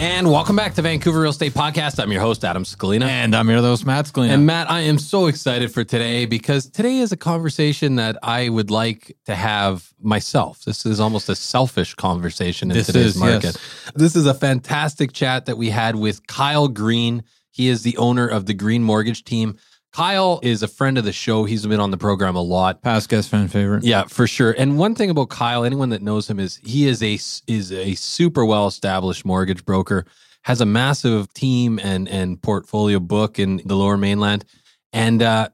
And welcome back to Vancouver Real Estate Podcast. I'm your host, Adam Scalina. And I'm your host, Matt Scalina. And Matt, I am so excited for today because today is a conversation that I would like to have myself. This is almost a selfish conversation in This today's is, market. yes. This is a fantastic chat that we had with Kyle Green. He is the owner of the Green Mortgage Team. Kyle is a friend of the show. He's been on the program a lot. Past guest fan favorite. Yeah, for sure. And one thing about Kyle, anyone that knows him is he is a is a super well established mortgage broker, has a massive team and and portfolio book in the Lower Mainland, and uh,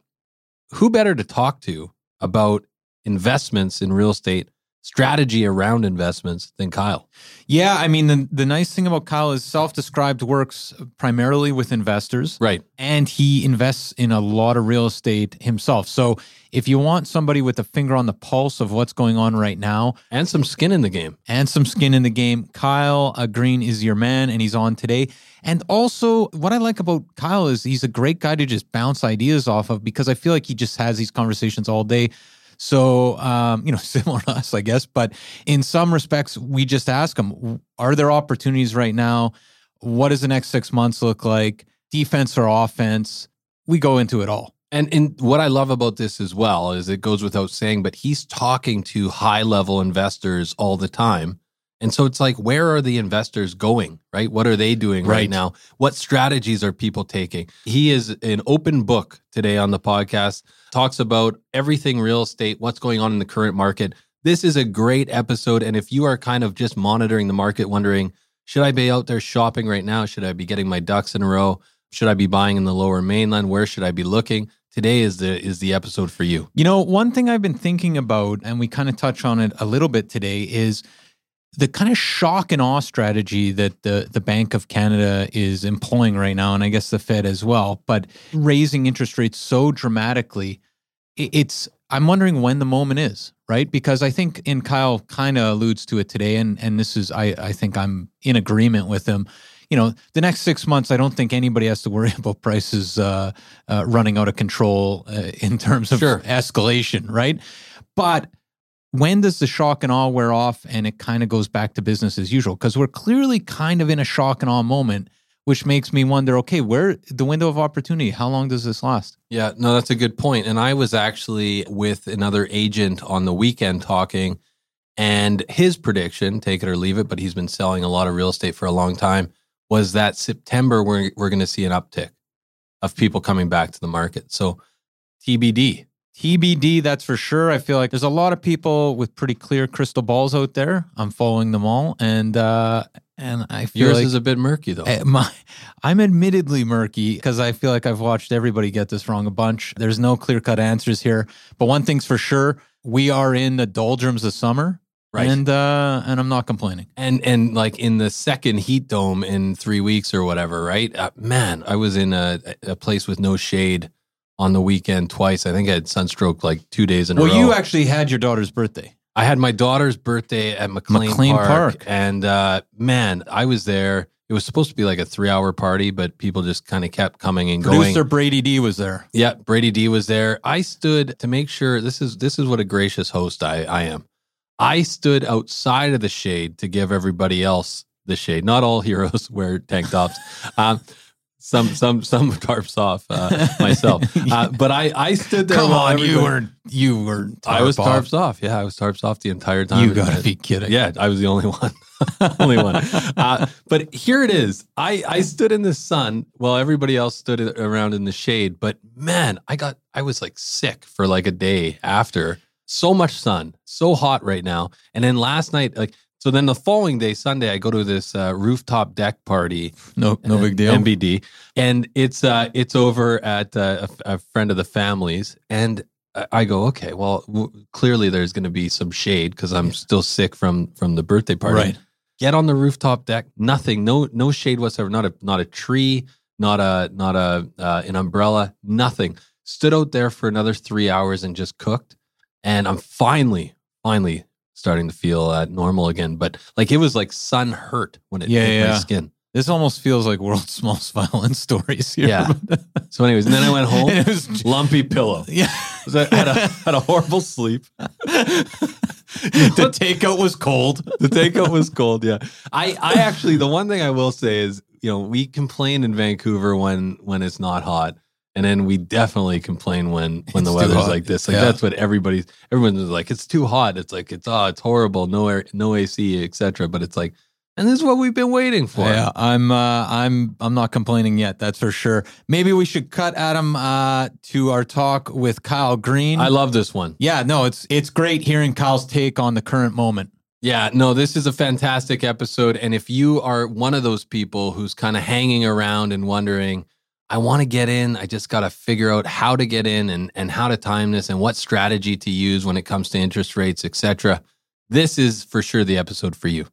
who better to talk to about investments in real estate, strategy around investments than Kyle? Yeah, I mean, the, the nice thing about Kyle is self described works primarily with investors. Right. And he invests in a lot of real estate himself. So if you want somebody with a finger on the pulse of what's going on right now And some skin in the game. and some skin in the game, Kyle uh, Green is your man and he's on today. And also, what I like about Kyle is he's a great guy to just bounce ideas off of because I feel like he just has these conversations all day. So, um, you know, similar to us, I guess. But in some respects, we just ask them, are there opportunities right now? What does the next six months look like? Defense or offense? We go into it all. And and what I love about this as well is it goes without saying, but he's talking to high level investors all the time. And so it's like, where are the investors going? Right? What are they doing right, Right. now? What strategies are people taking? He is an open book today on the podcast, talks about everything real estate, what's going on in the current market. This is a great episode. And if you are kind of just monitoring the market, wondering, should I be out there shopping right now? Should I be getting my ducks in a row? Should I be buying in the lower mainland? Where should I be looking? Today is the is the episode for you. You know, one thing I've been thinking about, and we kind of touch on it a little bit today, is the kind of shock and awe strategy that the, the Bank of Canada is employing right now, and I guess the Fed as well, but raising interest rates so dramatically, it's I'm wondering when the moment is, right? Because I think and Kyle kind of alludes to it today, and and this is I I think I'm in agreement with him. You know, the next six months, I don't think anybody has to worry about prices uh, uh, running out of control uh, in terms of Sure. escalation, right? But when does the shock and awe wear off and it kind of goes back to business as usual? Because we're clearly kind of in a shock and awe moment, which makes me wonder okay, where the window of opportunity, how long does this last? Yeah, no, that's a good point. And I was actually with another agent on the weekend talking, and his prediction, take it or leave it, but he's been selling a lot of real estate for a long time, was that September we're we're going to see an uptick of people coming back to the market. So TBD. TBD, that's for sure. I feel like there's a lot of people with pretty clear crystal balls out there. I'm following them all, and uh, and I feel Yours like is a bit murky though. Eh, my, I'm admittedly murky because I feel like I've watched everybody get this wrong a bunch. There's no clear cut answers here, but one thing's for sure: we are in the doldrums of summer, Right. And uh, and I'm not complaining. and and like in the second heat dome in three weeks or whatever, right? Uh, man, I was in a, a place with no shade on the weekend twice. I think I had sunstroke like two days in a row. Well, you actually had your daughter's birthday. I had my daughter's birthday at McLean, McLean Park, Park. and uh, man, I was there. It was supposed to be like a three-hour party, but people just kind of kept coming and going. Producer Brady D was there. Yeah, Brady D was there. I stood to make sure this is this is what a gracious host I, I am. I stood outside of the shade to give everybody else the shade. Not all heroes wear tank tops. Um, some some some tarps off uh, myself, uh, but I I stood there. Come on, you weren't. You were. I was off. tarps off. Yeah, I was tarps off the entire time. You gotta be kidding. yeah, I was the only one. only one. Uh, but here it is. I, I stood in the sun while everybody else stood around in the shade. But man, I got, I was like sick for like a day after. So much sun, so hot right now. And then last night, like, So then the following day, Sunday, I go to this uh, rooftop deck party. No, no big deal. MBD, and it's uh, it's over at uh, a, a friend of the family's, and I- go, okay, well, w- clearly there's going to be some shade because I'm still sick from from the birthday party. Right. Get on the rooftop deck. Nothing. No no shade whatsoever. Not a not a tree. Not a not a uh, an umbrella. Nothing. Stood out there for another three hours and just cooked. And I'm finally finally starting to feel uh, normal again. But like it was like sun hurt when it Yeah, hit my skin. This almost feels like world's smallest violent stories here. Yeah. So, anyways, and then I went home. It was lumpy pillow. yeah. I had a, had a horrible sleep. the takeout was cold. the takeout was cold. Yeah, I, I actually the one thing I will say is you know we complain in Vancouver when when it's not hot, and then we definitely complain when when the It's weather's like this. Like Yeah. that's what everybody's everyone's like. It's too hot. It's like it's oh it's horrible. No air, no AC, etc. But it's like, and this is what we've been waiting for. Yeah, I'm uh, I'm I'm not complaining yet. That's for sure. Maybe we should cut Adam uh, to our talk with Kyle Green. I love this one. yeah, no, it's it's great hearing Kyle's take on the current moment. Yeah, no, this is a fantastic episode. And if you are one of those people who's kind of hanging around and wondering, I want to get in, I just got to figure out how to get in and, and how to time this and what strategy to use when it comes to interest rates, etc. This is for sure the episode for you.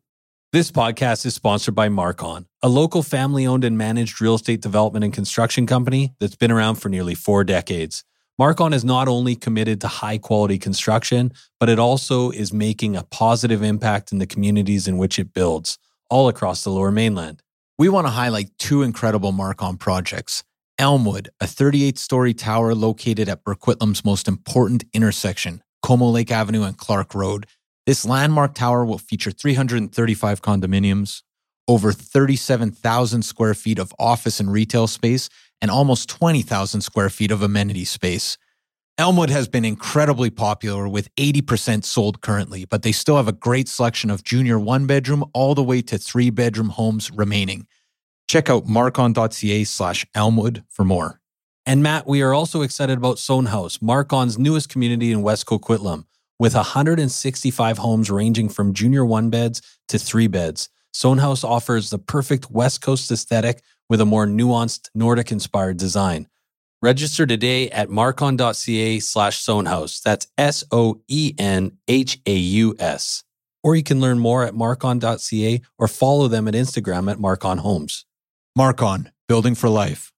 This podcast is sponsored by Marcon, a local family owned and managed real estate development and construction company that's been around for nearly four decades. Marcon is not only committed to high quality construction, but it also is making a positive impact in the communities in which it builds, all across the lower mainland. We want to highlight two incredible Marcon projects. Elmwood, a 38 story tower located at Burquitlam's most important intersection, Como Lake Avenue and Clarke Road. This landmark tower will feature 335 condominiums, over 37,000 square feet of office and retail space, and almost 20,000 square feet of amenity space. Elmwood has been incredibly popular with 80% sold currently, but they still have a great selection of junior one bedroom all the way to three bedroom homes remaining. Check out marcon.ca slash elmwood for more. And Matt, we are also excited about Soenhaus, Marcon's newest community in West Coquitlam, with 165 homes ranging from junior one beds to three beds. Soenhaus offers the perfect West Coast aesthetic with a more nuanced Nordic inspired design. Register today at marcon.ca slash Soenhaus. That's S O E N H A U S. Or you can learn more at marcon.ca or follow them at Instagram at Marcon Homes. Marcon, building for life.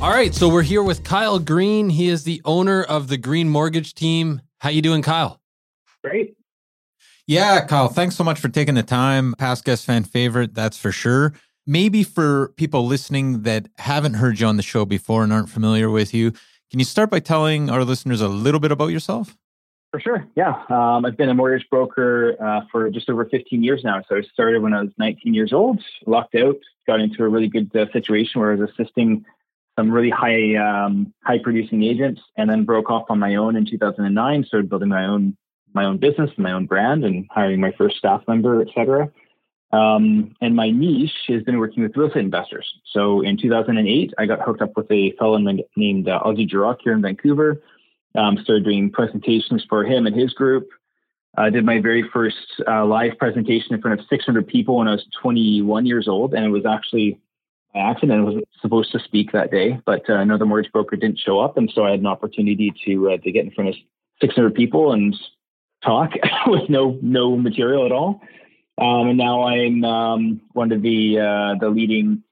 All right, so we're here with Kyle Green. He is the owner of the Green Mortgage Team. How you doing, Kyle? Great. Yeah, Kyle, thanks so much for taking the time. Past guest fan favorite, that's for sure. Maybe for people listening that haven't heard you on the show before and aren't familiar with you, can you start by telling our listeners a little bit about yourself? For sure. Yeah. Um, I've been a mortgage broker uh, for just over 15 years now. So I started when I was 19 years old, lucked out, got into a really good uh, situation where I was assisting some really high um, high producing agents, and then broke off on my own in 2009. Started building my own my own business, my own brand, and hiring my first staff member, et cetera. Um, and my niche has been working with real estate investors. So in 2008, I got hooked up with a fellow named uh, Ozzie Jurock here in Vancouver. Um, started doing presentations for him and his group. I did my very first uh, live presentation in front of 600 people when I was 21 years old, and it was actually by accident. I was supposed to speak that day, but uh, another mortgage broker didn't show up, and so I had an opportunity to uh, to get in front of 600 people and talk with no no material at all. Um, and now I'm um, one of the uh, the leading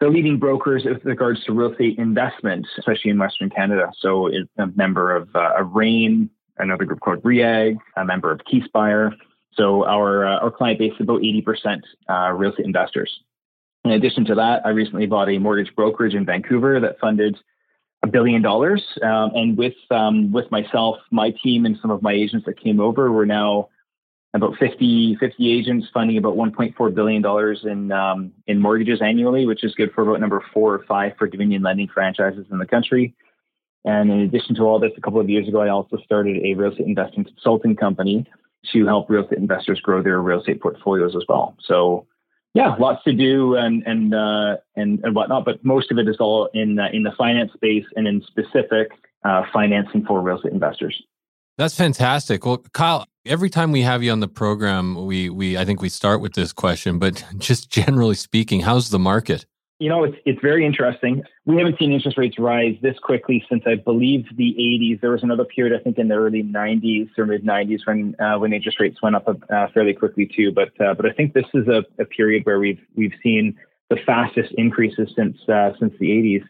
the leading brokers with regards to real estate investment, especially in Western Canada. So, a member of uh, REIN, another group called Reag, a member of Keyspire. So, our uh, our client base is about 80% uh, real estate investors. In addition to that, I recently bought a mortgage brokerage in Vancouver that funded a billion dollars. Um, and with um, with myself, my team, and some of my agents that came over, we're now about 50, 50 agents funding about 1.4 billion dollars in um, in mortgages annually, which is good for about number four or five for Dominion lending franchises in the country. And in addition to all this, a couple of years ago, I also started a real estate investing consulting company to help real estate investors grow their real estate portfolios as well. So Yeah, lots to do and and uh, and and whatnot, but most of it is all in uh, in the finance space and in specific uh, financing for real estate investors. That's fantastic. Well, Kyle, every time we have you on the program, we we I think we start with this question, but just generally speaking, how's the market? You know, it's it's very interesting. We haven't seen interest rates rise this quickly since I believe the 80s. There was another period, I think, in the early 90s or mid 90s when uh, when interest rates went up uh, fairly quickly too. But uh, but I think this is a, a, period where we've we've seen the fastest increases since uh, since the 80s.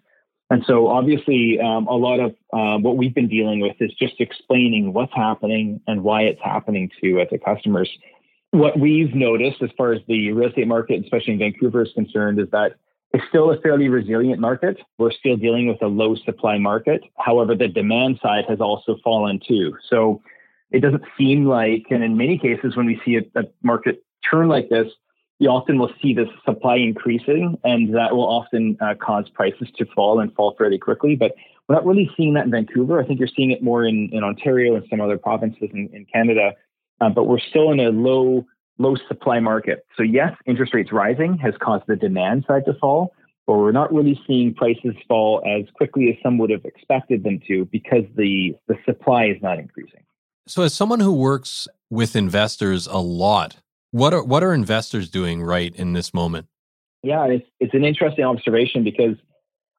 And so, obviously, um, a lot of uh, what we've been dealing with is just explaining what's happening and why it's happening to uh, to customers. What we've noticed, as far as the real estate market, especially in Vancouver, is concerned, is that it's still a fairly resilient market. We're still dealing with a low supply market. However, the demand side has also fallen too. So it doesn't seem like, and in many cases, when we see a, a market turn like this, you often will see the supply increasing, and that will often uh, cause prices to fall and fall fairly quickly. But we're not really seeing that in Vancouver. I think you're seeing it more in, in Ontario and some other provinces in, in Canada. Uh, but we're still in a low low supply market. So yes, interest rates rising has caused the demand side to fall, but we're not really seeing prices fall as quickly as some would have expected them to because the the supply is not increasing. So as someone who works with investors a lot, what are what are investors doing right in this moment? Yeah, it's it's an interesting observation because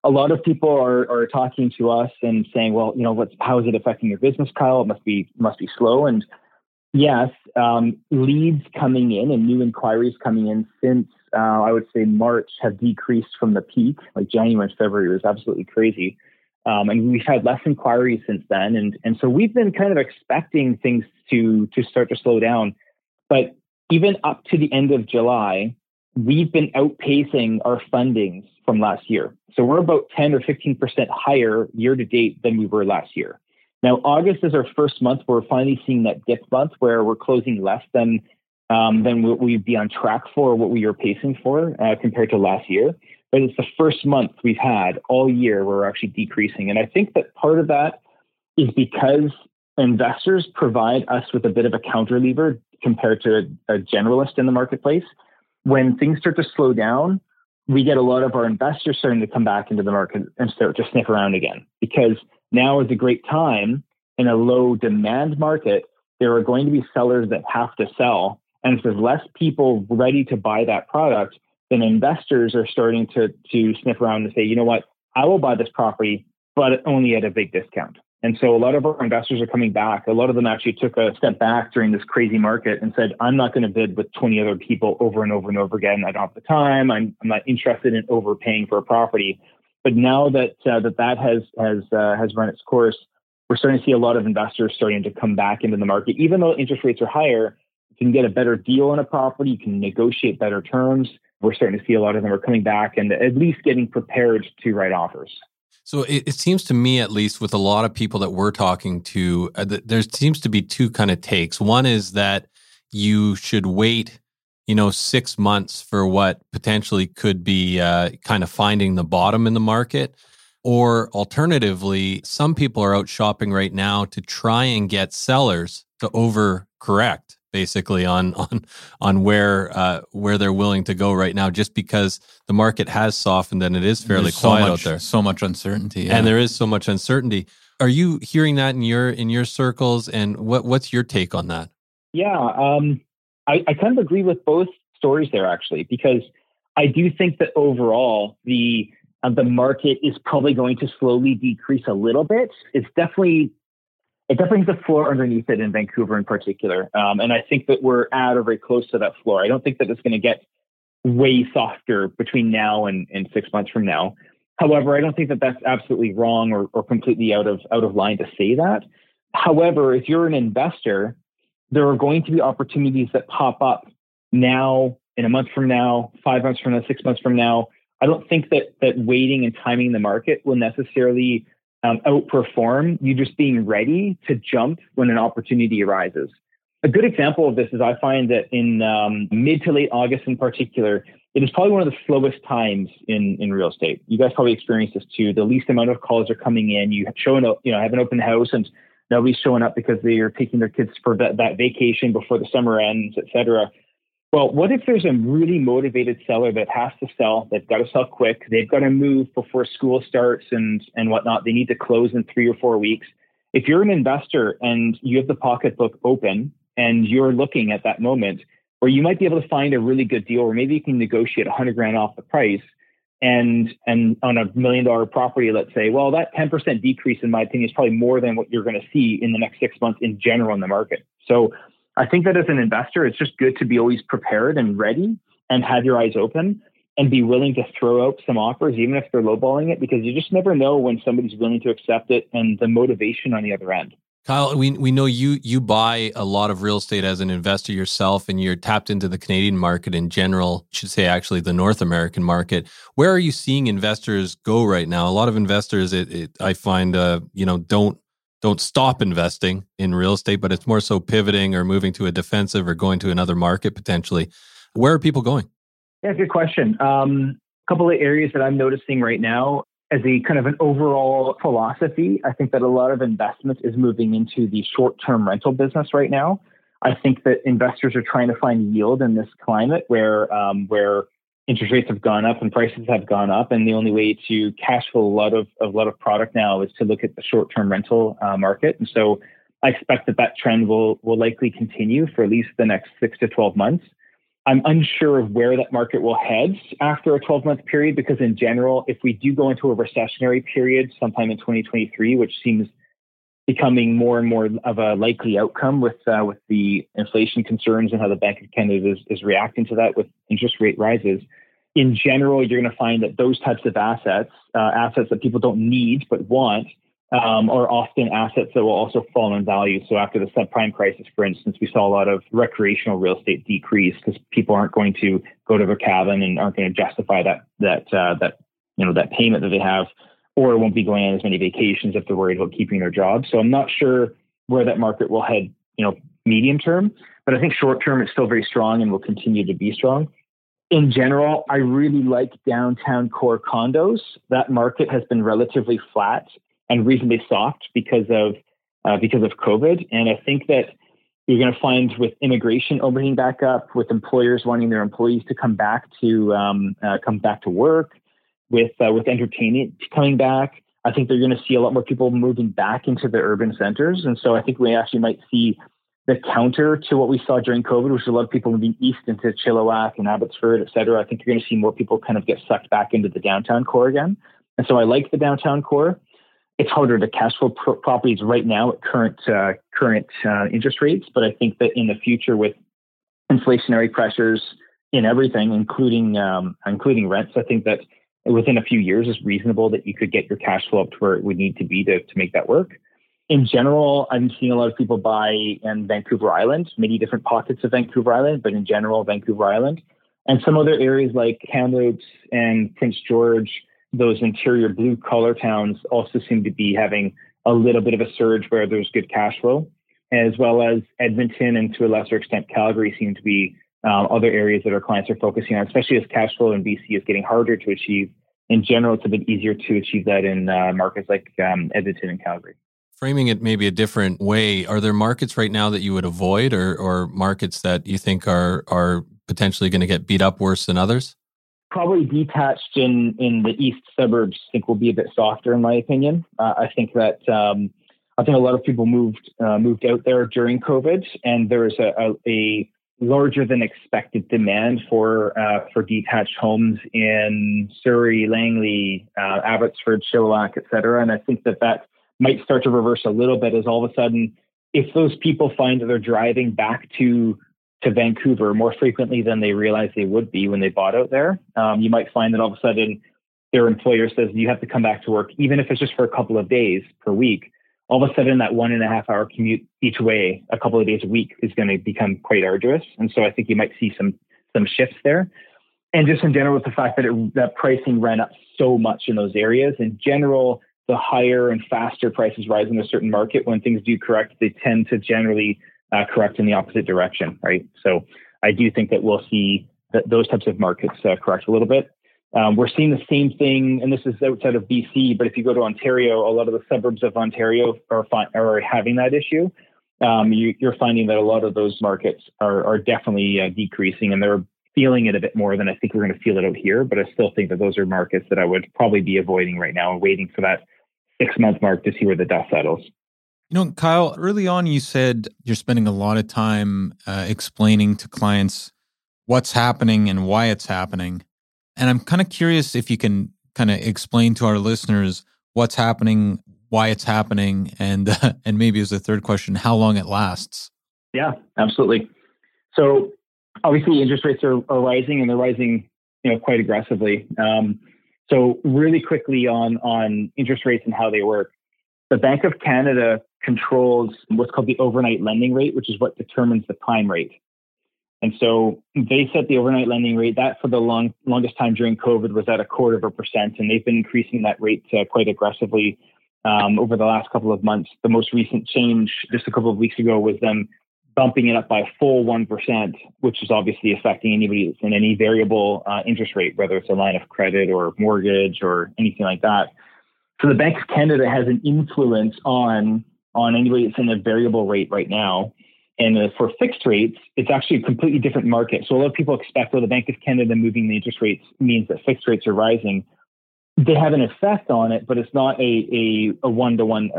a lot of people are are talking to us and saying, well, you know, what's how is it affecting your business, Kyle? It must be must be slow. And yes, um, leads coming in and new inquiries coming in since uh, I would say March have decreased from the peak. Like January and February was absolutely crazy. Um, and we've had less inquiries since then, and and so we've been kind of expecting things to to start to slow down. But even up to the end of July, we've been outpacing our fundings from last year. So we're about 10 or 15% higher year to date than we were last year. Now, August is our first month. We're finally seeing that dip month where we're closing less than um, than what we'd be on track for, what we were pacing for uh, compared to last year. But it's the first month we've had all year where we're actually decreasing. And I think that part of that is because investors provide us with a bit of a counter lever compared to a, a generalist in the marketplace. When things start to slow down, we get a lot of our investors starting to come back into the market and start to sniff around again because now is a great time in a low demand market. There are going to be sellers that have to sell. And if there's less people ready to buy that product, then investors are starting to, to sniff around and say, you know what, I will buy this property, but only at a big discount. And so a lot of our investors are coming back. A lot of them actually took a step back during this crazy market and said, I'm not going to bid with 20 other people over and over and over again. I don't have the time. I'm, I'm not interested in overpaying for a property. But now that uh, that, that has has uh, has run its course, we're starting to see a lot of investors starting to come back into the market. Even though interest rates are higher, you can get a better deal on a property. You can negotiate better terms. We're starting to see a lot of them are coming back and at least getting prepared to write offers. So it, it, seems to me, at least with a lot of people that we're talking to, uh, there seems to be two kind of takes. One is that you should wait, you know, six months for what potentially could be uh, kind of finding the bottom in the market. Or alternatively, some people are out shopping right now to try and get sellers to overcorrect basically on on on where uh, where they're willing to go right now, just because the market has softened and it is fairly There's quiet so much, out there. So much uncertainty, yeah. and there is so much uncertainty. Are you hearing that in your in your circles? And what what's your take on that? Yeah, um, I, I kind of agree with both stories there actually, because I do think that overall the uh, the market is probably going to slowly decrease a little bit. It's definitely it definitely has a floor underneath it in Vancouver in particular. Um, and I think that we're at or very close to that floor. I don't think that it's going to get way softer between now and, and six months from now. However, I don't think that that's absolutely wrong or, or completely out of out of line to say that. However, if you're an investor, there are going to be opportunities that pop up now, in a month from now, five months from now, six months from now. I don't think that that waiting and timing the market will necessarily um, outperform you just being ready to jump when an opportunity arises. A good example of this is I find that in um, mid to late August in particular, it is probably one of the slowest times in, in real estate. You guys probably experience this too. The least amount of calls are coming in. You show an, you know, have an open house and nobody's showing up because they are taking their kids for that, that vacation before the summer ends, et cetera. Well, what if there's a really motivated seller that has to sell? They've got to sell quick. They've got to move before school starts and and whatnot. They need to close in three or four weeks. If you're an investor and you have the pocketbook open and you're looking at that moment, where you might be able to find a really good deal, or maybe you can negotiate a hundred grand off the price, and and on a million dollar property, let's say, well, that 10% decrease, in my opinion, is probably more than what you're going to see in the next six months in general in the market. So I think that as an investor, it's just good to be always prepared and ready and have your eyes open and be willing to throw out some offers, even if they're lowballing it, because you just never know when somebody's willing to accept it and the motivation on the other end. Kyle, we we know you you buy a lot of real estate as an investor yourself, and you're tapped into the Canadian market in general. Should say actually the North American market. Where are you seeing investors go right now? A lot of investors, it, it I find, uh, you know, don't don't stop investing in real estate, but it's more so pivoting or moving to a defensive or going to another market potentially. Where are people going? Yeah, good question. Um, a couple of areas that I'm noticing right now as a kind of an overall philosophy, I think that a lot of investment is moving into the short-term rental business right now. I think that investors are trying to find yield in this climate where um, where interest rates have gone up and prices have gone up, and the only way to cash flow a lot of a lot of product now is to look at the short-term rental uh, market. And so, I expect that that trend will will likely continue for at least the next six to twelve months. I'm unsure of where that market will head after a 12 month period because, in general, if we do go into a recessionary period sometime in 2023, which seems becoming more and more of a likely outcome with uh, with the inflation concerns and how the Bank of Canada is, is reacting to that with interest rate rises. In general, you're going to find that those types of assets, uh, assets that people don't need but want, um, are often assets that will also fall in value. So after the subprime crisis, for instance, we saw a lot of recreational real estate decrease because people aren't going to go to their cabin and aren't going to justify that that uh, that you know that payment that they have, or won't be going on as many vacations if they're worried about keeping their job. So I'm not sure where that market will head, you know, medium term, but I think short term it's still very strong and will continue to be strong. In general, I really like downtown core condos. That market has been relatively flat and reasonably soft because of uh, because of COVID. And I think that you're going to find with immigration opening back up, with employers wanting their employees to come back to um, uh, come back to work, with uh, with entertainment coming back. I think they're going to see a lot more people moving back into the urban centers, and so I think we actually might see the counter to what we saw during COVID, which is a lot of people moving east into Chilliwack and Abbotsford, et cetera. I think you're going to see more people kind of get sucked back into the downtown core again. And so I like the downtown core it's harder to cash flow pro- properties right now at current uh, current uh, interest rates. But I think that in the future, with inflationary pressures in everything, including um, including rents, I think that within a few years is reasonable that you could get your cash flow up to where it would need to be to, to make that work. In general, I'm seeing a lot of people buy in Vancouver Island, many different pockets of Vancouver Island, but in general, Vancouver Island. And some other areas like Kamloops and Prince George those interior blue collar towns also seem to be having a little bit of a surge where there's good cash flow, as well as Edmonton and to a lesser extent Calgary seem to be um, other areas that our clients are focusing on, especially as cash flow in BC is getting harder to achieve. In general, it's a bit easier to achieve that in uh, markets like um, Edmonton and Calgary. Framing it maybe a different way, are there markets right now that you would avoid, or, or markets that you think are are potentially going to get beat up worse than others? Probably detached in in the east suburbs. I think will be a bit softer, in my opinion. Uh, I think that um, I think a lot of people moved uh, moved out there during COVID, and there was a, a, a larger than expected demand for uh, for detached homes in Surrey, Langley, uh, Abbotsford, Chilliwack, et cetera. And I think that that might start to reverse a little bit as all of a sudden, if those people find that they're driving back to to Vancouver more frequently than they realized they would be when they bought out there. Um, you might find that all of a sudden their employer says you have to come back to work, even if it's just for a couple of days per week. All of a sudden, that one and a half hour commute each way, a couple of days a week, is going to become quite arduous. And so I think you might see some some shifts there. And just in general, with the fact that it, that pricing ran up so much in those areas, in general, the higher and faster prices rise in a certain market, when things do correct, they tend to generally uh, correct in the opposite direction, right? So I do think that we'll see that those types of markets uh, correct a little bit. Um, we're seeing the same thing, and this is outside of BC, but if you go to Ontario, a lot of the suburbs of Ontario are, fi- are having that issue. um, you, are finding that a lot of those markets are, are definitely uh, decreasing and they're feeling it a bit more than I think we're going to feel it out here. But I still think that those are markets that I would probably be avoiding right now and waiting for that six month mark to see where the dust settles. You know, Kyle, early on you said you're spending a lot of time uh, explaining to clients what's happening and why it's happening. And I'm kind of curious if you can kind of explain to our listeners what's happening, why it's happening, and uh, and maybe as a third question, how long it lasts. Yeah, absolutely. So obviously, interest rates are, are rising, and they're rising, you know, quite aggressively. Um, so really quickly on on interest rates and how they work, the Bank of Canada controls what's called the overnight lending rate, which is what determines the prime rate. And so they set the overnight lending rate. That for the long, longest time during COVID was at a quarter of a percent, and they've been increasing that rate uh, quite aggressively um, over the last couple of months. The most recent change just a couple of weeks ago was them bumping it up by a full 1%, which is obviously affecting anybody that's in any variable uh, interest rate, whether it's a line of credit or mortgage or anything like that. So the Bank of Canada has an influence on, on anybody that's in a variable rate right now. And uh, for fixed rates, it's actually a completely different market. So a lot of people expect, well, the Bank of Canada moving the interest rates means that fixed rates are rising they have an effect on it, but it's not a a one to one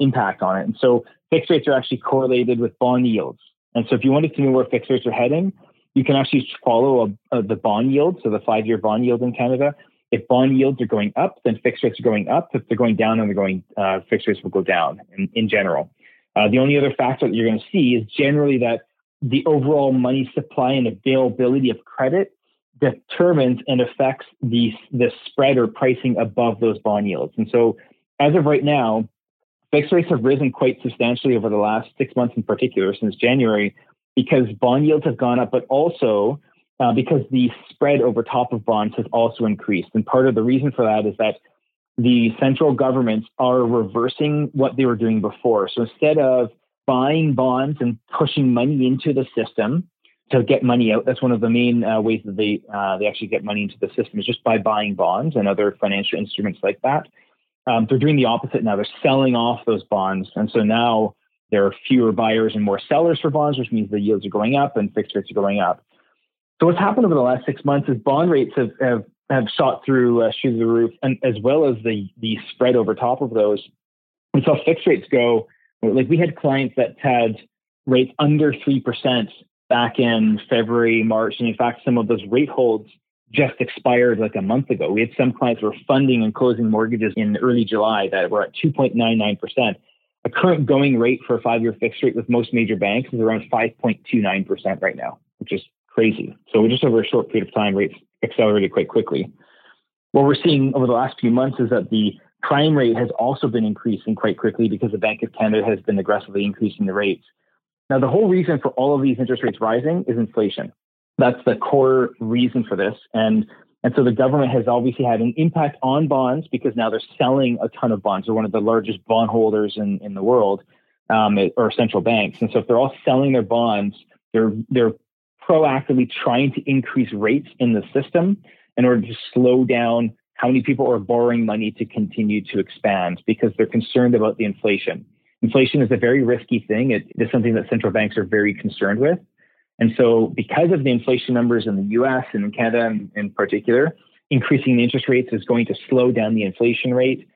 impact on it. And so fixed rates are actually correlated with bond yields. And so if you wanted to know where fixed rates are heading, you can actually follow a, a, the bond yield, so the five year bond yield in Canada. If bond yields are going up, then fixed rates are going up. If they're going down, then they're going uh, fixed rates will go down in, in general. Uh, the only other factor that you're going to see is generally that the overall money supply and availability of credit determines and affects the, the spread or pricing above those bond yields. And so, as of right now, fixed rates have risen quite substantially over the last six months in particular, since January, because bond yields have gone up, but also uh, because the spread over top of bonds has also increased. And part of the reason for that is that the central governments are reversing what they were doing before. So instead of buying bonds and pushing money into the system, to get money out. That's one of the main uh, ways that they uh, they actually get money into the system is just by buying bonds and other financial instruments like that. Um, they're doing the opposite now. They're selling off those bonds, and so now there are fewer buyers and more sellers for bonds, which means the yields are going up and fixed rates are going up. So what's happened over the last six months is bond rates have have, have shot through uh, through the roof, and as well as the the spread over top of those. We saw fixed rates go. Like we had clients that had rates under three percent back in February, March, and in fact, some of those rate holds just expired like a month ago. We had some clients who were funding and closing mortgages in early July that were at 2.99%. A current going rate for a five year fixed rate with most major banks is around 5.29% right now, which is crazy. So just over a short period of time, rates accelerated quite quickly. What we're seeing over the last few months is that the prime rate has also been increasing quite quickly because the Bank of Canada has been aggressively increasing the rates. Now, the whole reason for all of these interest rates rising is inflation. That's the core reason for this. And, and so the government has obviously had an impact on bonds because now they're selling a ton of bonds. They're one of the largest bond holders in, in the world, um, or central banks. And so if they're all selling their bonds, they're, they're proactively trying to increase rates in the system in order to slow down how many people are borrowing money to continue to expand because they're concerned about the inflation inflation is a very risky thing. It is something that central banks are very concerned with. And so, because of the inflation numbers in the US and in Canada in, in particular, increasing the interest rates is going to slow down the inflation rate.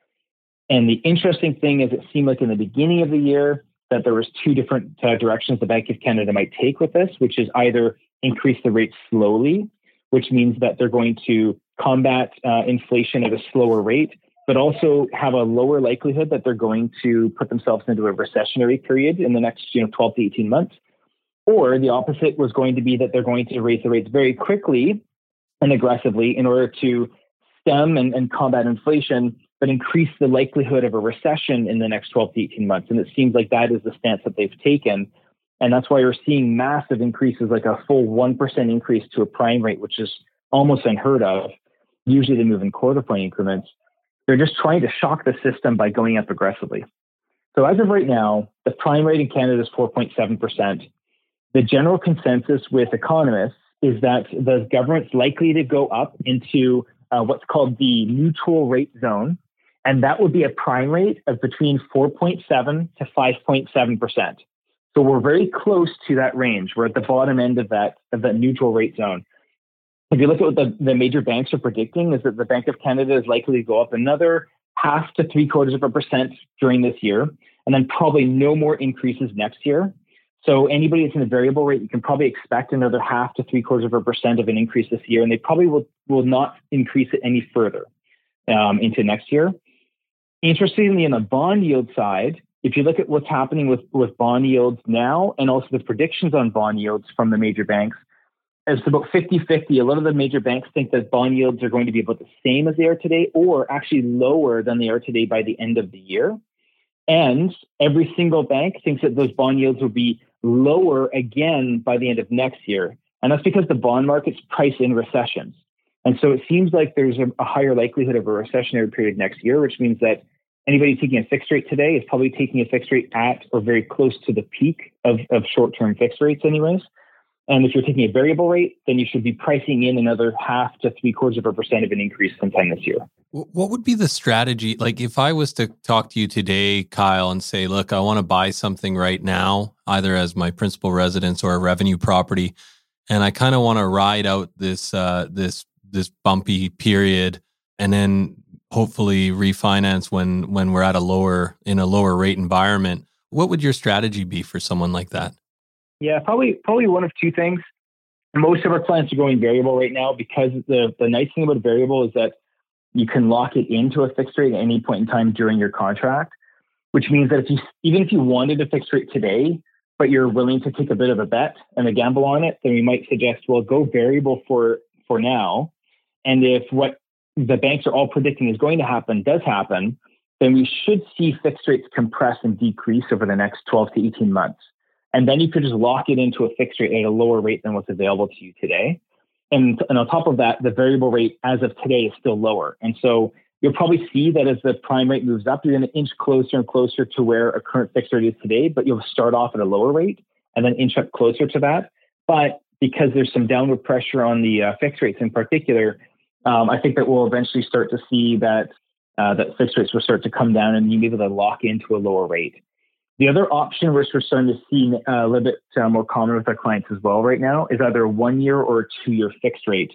And the interesting thing is, it seemed like in the beginning of the year that there was two different uh, directions the Bank of Canada might take with this, which is either increase the rate slowly, which means that they're going to combat uh, inflation at a slower rate, but also have a lower likelihood that they're going to put themselves into a recessionary period in the next you know 12 to 18 months. Or the opposite was going to be that they're going to raise the rates very quickly and aggressively in order to stem and, and combat inflation, but increase the likelihood of a recession in the next 12 to 18 months. And it seems like that is the stance that they've taken. And that's why you're seeing massive increases, like a full 1% increase to a prime rate, which is almost unheard of. Usually they move in quarter point increments. They're just trying to shock the system by going up aggressively. So as of right now, the prime rate in Canada is 4.7%. The general consensus with economists is that the government's likely to go up into uh, what's called the neutral rate zone, and that would be a prime rate of between 4.7 to 5.7%. So we're very close to that range. We're at the bottom end of that of that neutral rate zone. If you look at what the, the major banks are predicting, is that the Bank of Canada is likely to go up another half to three quarters of a percent during this year, and then probably no more increases next year. So anybody that's in a variable rate, you can probably expect another half to three quarters of a percent of an increase this year, and they probably will will not increase it any further um, into next year. Interestingly, on the bond yield side, if you look at what's happening with, with bond yields now and also the predictions on bond yields from the major banks, it's about 50 50. A lot of the major banks think that bond yields are going to be about the same as they are today or actually lower than they are today by the end of the year. And every single bank thinks that those bond yields will be lower again by the end of next year. And that's because the bond market's price in recessions. And so it seems like there's a, a higher likelihood of a recessionary period next year, which means that anybody taking a fixed rate today is probably taking a fixed rate at or very close to the peak of, of short term fixed rates, anyways. And if you're taking a variable rate, then you should be pricing in another half to three quarters of a percent of an increase sometime this year. What would be the strategy? Like, if I was to talk to you today, Kyle, and say, look, I want to buy something right now, either as my principal residence or a revenue property, and I kind of want to ride out this uh, this this bumpy period, and then hopefully refinance when when we're at a lower in a lower rate environment. What would your strategy be for someone like that? Yeah, probably probably one of two things. Most of our clients are going variable right now because the the nice thing about variable is that you can lock it into a fixed rate at any point in time during your contract, which means that if you even if you wanted a fixed rate today, but you're willing to take a bit of a bet and a gamble on it, then we might suggest, well, go variable for for now. And if what the banks are all predicting is going to happen does happen, then we should see fixed rates compress and decrease over the next 12 to 18 months. And then you could just lock it into a fixed rate at a lower rate than what's available to you today. And, and on top of that, the variable rate as of today is still lower. And so you'll probably see that as the prime rate moves up, you're going to inch closer and closer to where a current fixed rate is today, but you'll start off at a lower rate and then inch up closer to that. But because there's some downward pressure on the uh, fixed rates in particular, um, I think that we'll eventually start to see that uh, that fixed rates will start to come down and you'll be able to lock into a lower rate. The other option, which we're starting to see uh, a little bit uh, more common with our clients as well right now, is either a one year or a two year fixed rate.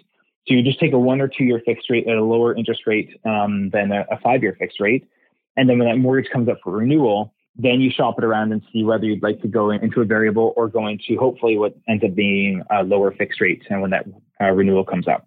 So you just take a one or two year fixed rate at a lower interest rate um, than a, a five year fixed rate. And then when that mortgage comes up for renewal, then you shop it around and see whether you'd like to go into a variable or go into hopefully what ends up being a lower fixed rate and when that uh, renewal comes up.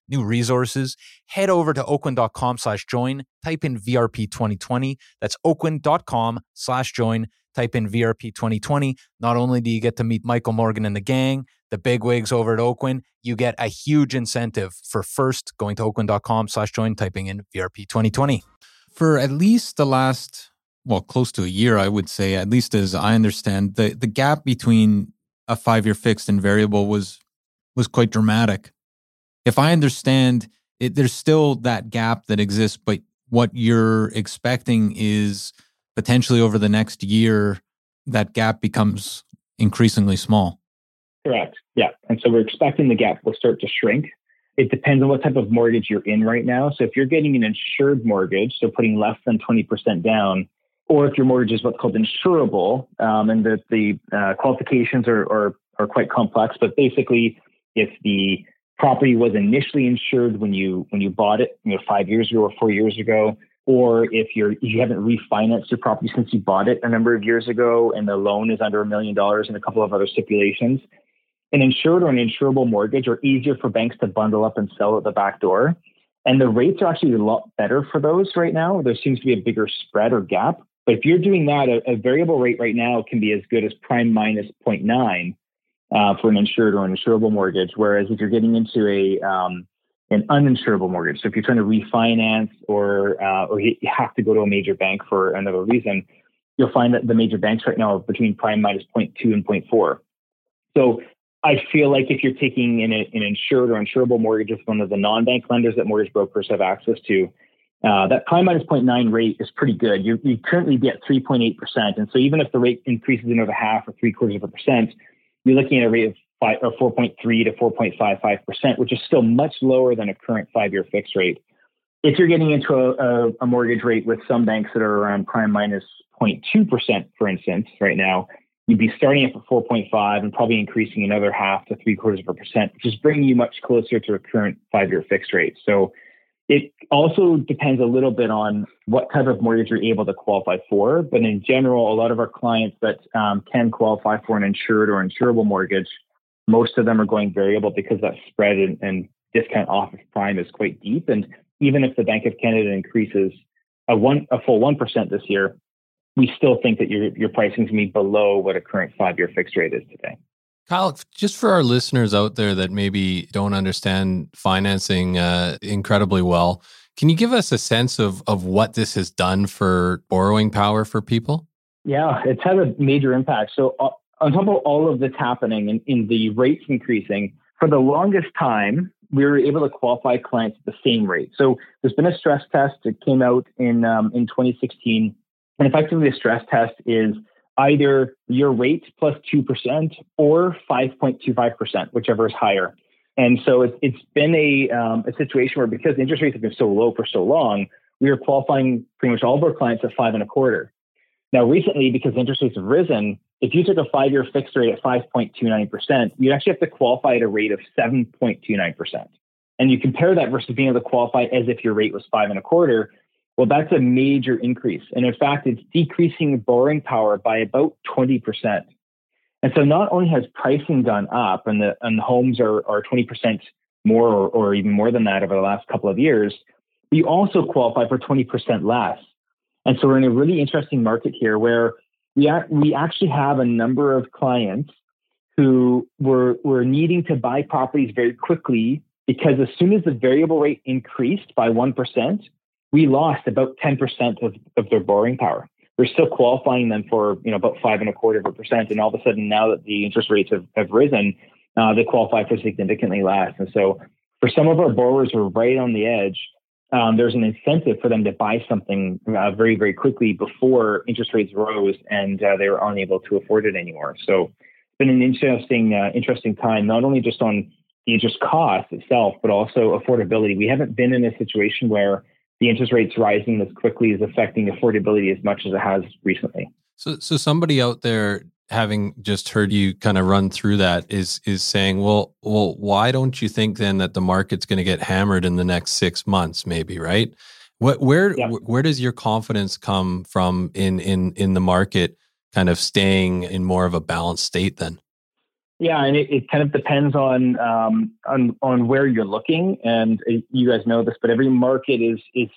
new resources, head over to oakwyn.com slash join, type in VRP 2020. That's oakwyn.com slash join, type in VRP 2020. Not only do you get to meet Michael Morgan and the gang, the big wigs over at Oakwyn, you get a huge incentive for first going to oakwyn.com slash join, typing in VRP 2020. for at least the last well, close to a year, I would say, at least as I understand, the the gap between a five year fixed and variable was was quite dramatic. If I understand it, there's still that gap that exists, but what you're expecting is potentially over the next year that gap becomes increasingly small. Correct. Yeah. And so we're expecting the gap will start to shrink. It depends on what type of mortgage you're in right now. So if you're getting an insured mortgage, so putting less than 20% down, or if your mortgage is what's called insurable, um, and the, the uh, qualifications are, are, are quite complex, but basically, if the property was initially insured when you when you bought it, you know, five years ago or four years ago, or if you're you haven't refinanced your property since you bought it a number of years ago, and the loan is under a million dollars and a couple of other stipulations, an insured or an insurable mortgage are easier for banks to bundle up and sell at the back door. And the rates are actually a lot better for those right now. There seems to be a bigger spread or gap but if you're doing that, a, a variable rate right now can be as good as prime minus 0.9 uh, for an insured or an insurable mortgage. Whereas if you're getting into a um, an uninsurable mortgage, so if you're trying to refinance or uh, or you have to go to a major bank for another reason, you'll find that the major banks right now are between prime minus 0.2 and 0.4. So I feel like if you're taking an, an insured or insurable mortgage with one of the non-bank lenders that mortgage brokers have access to, uh, that prime minus 0.9 rate is pretty good. You, you currently be at 3.8%. And so even if the rate increases another half or three quarters of a percent, you're looking at a rate of five, or 4.3 to 4.55%, which is still much lower than a current five year fixed rate. If you're getting into a, a, a mortgage rate with some banks that are around prime minus 0.2%, for instance, right now, you'd be starting at 4.5 and probably increasing another half to three quarters of a percent, which is bringing you much closer to a current five year fixed rate. So it also depends a little bit on what type of mortgage you're able to qualify for. But in general, a lot of our clients that um, can qualify for an insured or insurable mortgage, most of them are going variable because that spread and, and discount off of prime is quite deep. And even if the Bank of Canada increases a one a full one percent this year, we still think that your your pricing is going to be below what a current five year fixed rate is today. Kyle, just for our listeners out there that maybe don't understand financing uh, incredibly well, can you give us a sense of of what this has done for borrowing power for people? Yeah, it's had a major impact. So uh, on top of all of this happening and in, the rates increasing, for the longest time, we were able to qualify clients at the same rate. So there's been a stress test. It came out in um, in 2016, and effectively, the stress test is either your rate plus 2% or 5.25%, whichever is higher. And so it's, it's been a, um, a situation where because interest rates have been so low for so long, we are qualifying pretty much all of our clients at five and a quarter. Now, recently, because interest rates have risen, if you took a five year fixed rate at 5.29%, you actually have to qualify at a rate of 7.29%. And you compare that versus being able to qualify as if your rate was five and a quarter, well, that's a major increase. And in fact, it's decreasing borrowing power by about 20%. And so not only has pricing gone up and the, and the homes are, are 20% more or, or even more than that over the last couple of years, but you also qualify for 20% less. And so we're in a really interesting market here where we, we actually have a number of clients who were, were needing to buy properties very quickly because as soon as the variable rate increased by 1%, we lost about 10% of, of their borrowing power. We're still qualifying them for, you know, about five and a quarter of a percent. And all of a sudden, now that the interest rates have, have risen, uh, they qualify for significantly less. And so for some of our borrowers who are right on the edge, um, there's an incentive for them to buy something uh, very, very quickly before interest rates rose and uh, they were unable to afford it anymore. So it's been an interesting, uh, interesting time, not only just on the interest cost itself, but also affordability. We haven't been in a situation where the interest rates rising as quickly is affecting affordability as much as it has recently. So, so somebody out there having just heard you kind of run through that is is saying, well, well, why don't you think then that the market's going to get hammered in the next six months, maybe, right? What, where yeah. where does your confidence come from in in in the market, kind of staying in more of a balanced state then? Yeah, and it, it kind of depends on um, on on where you're looking, and uh, you guys know this, but every market is is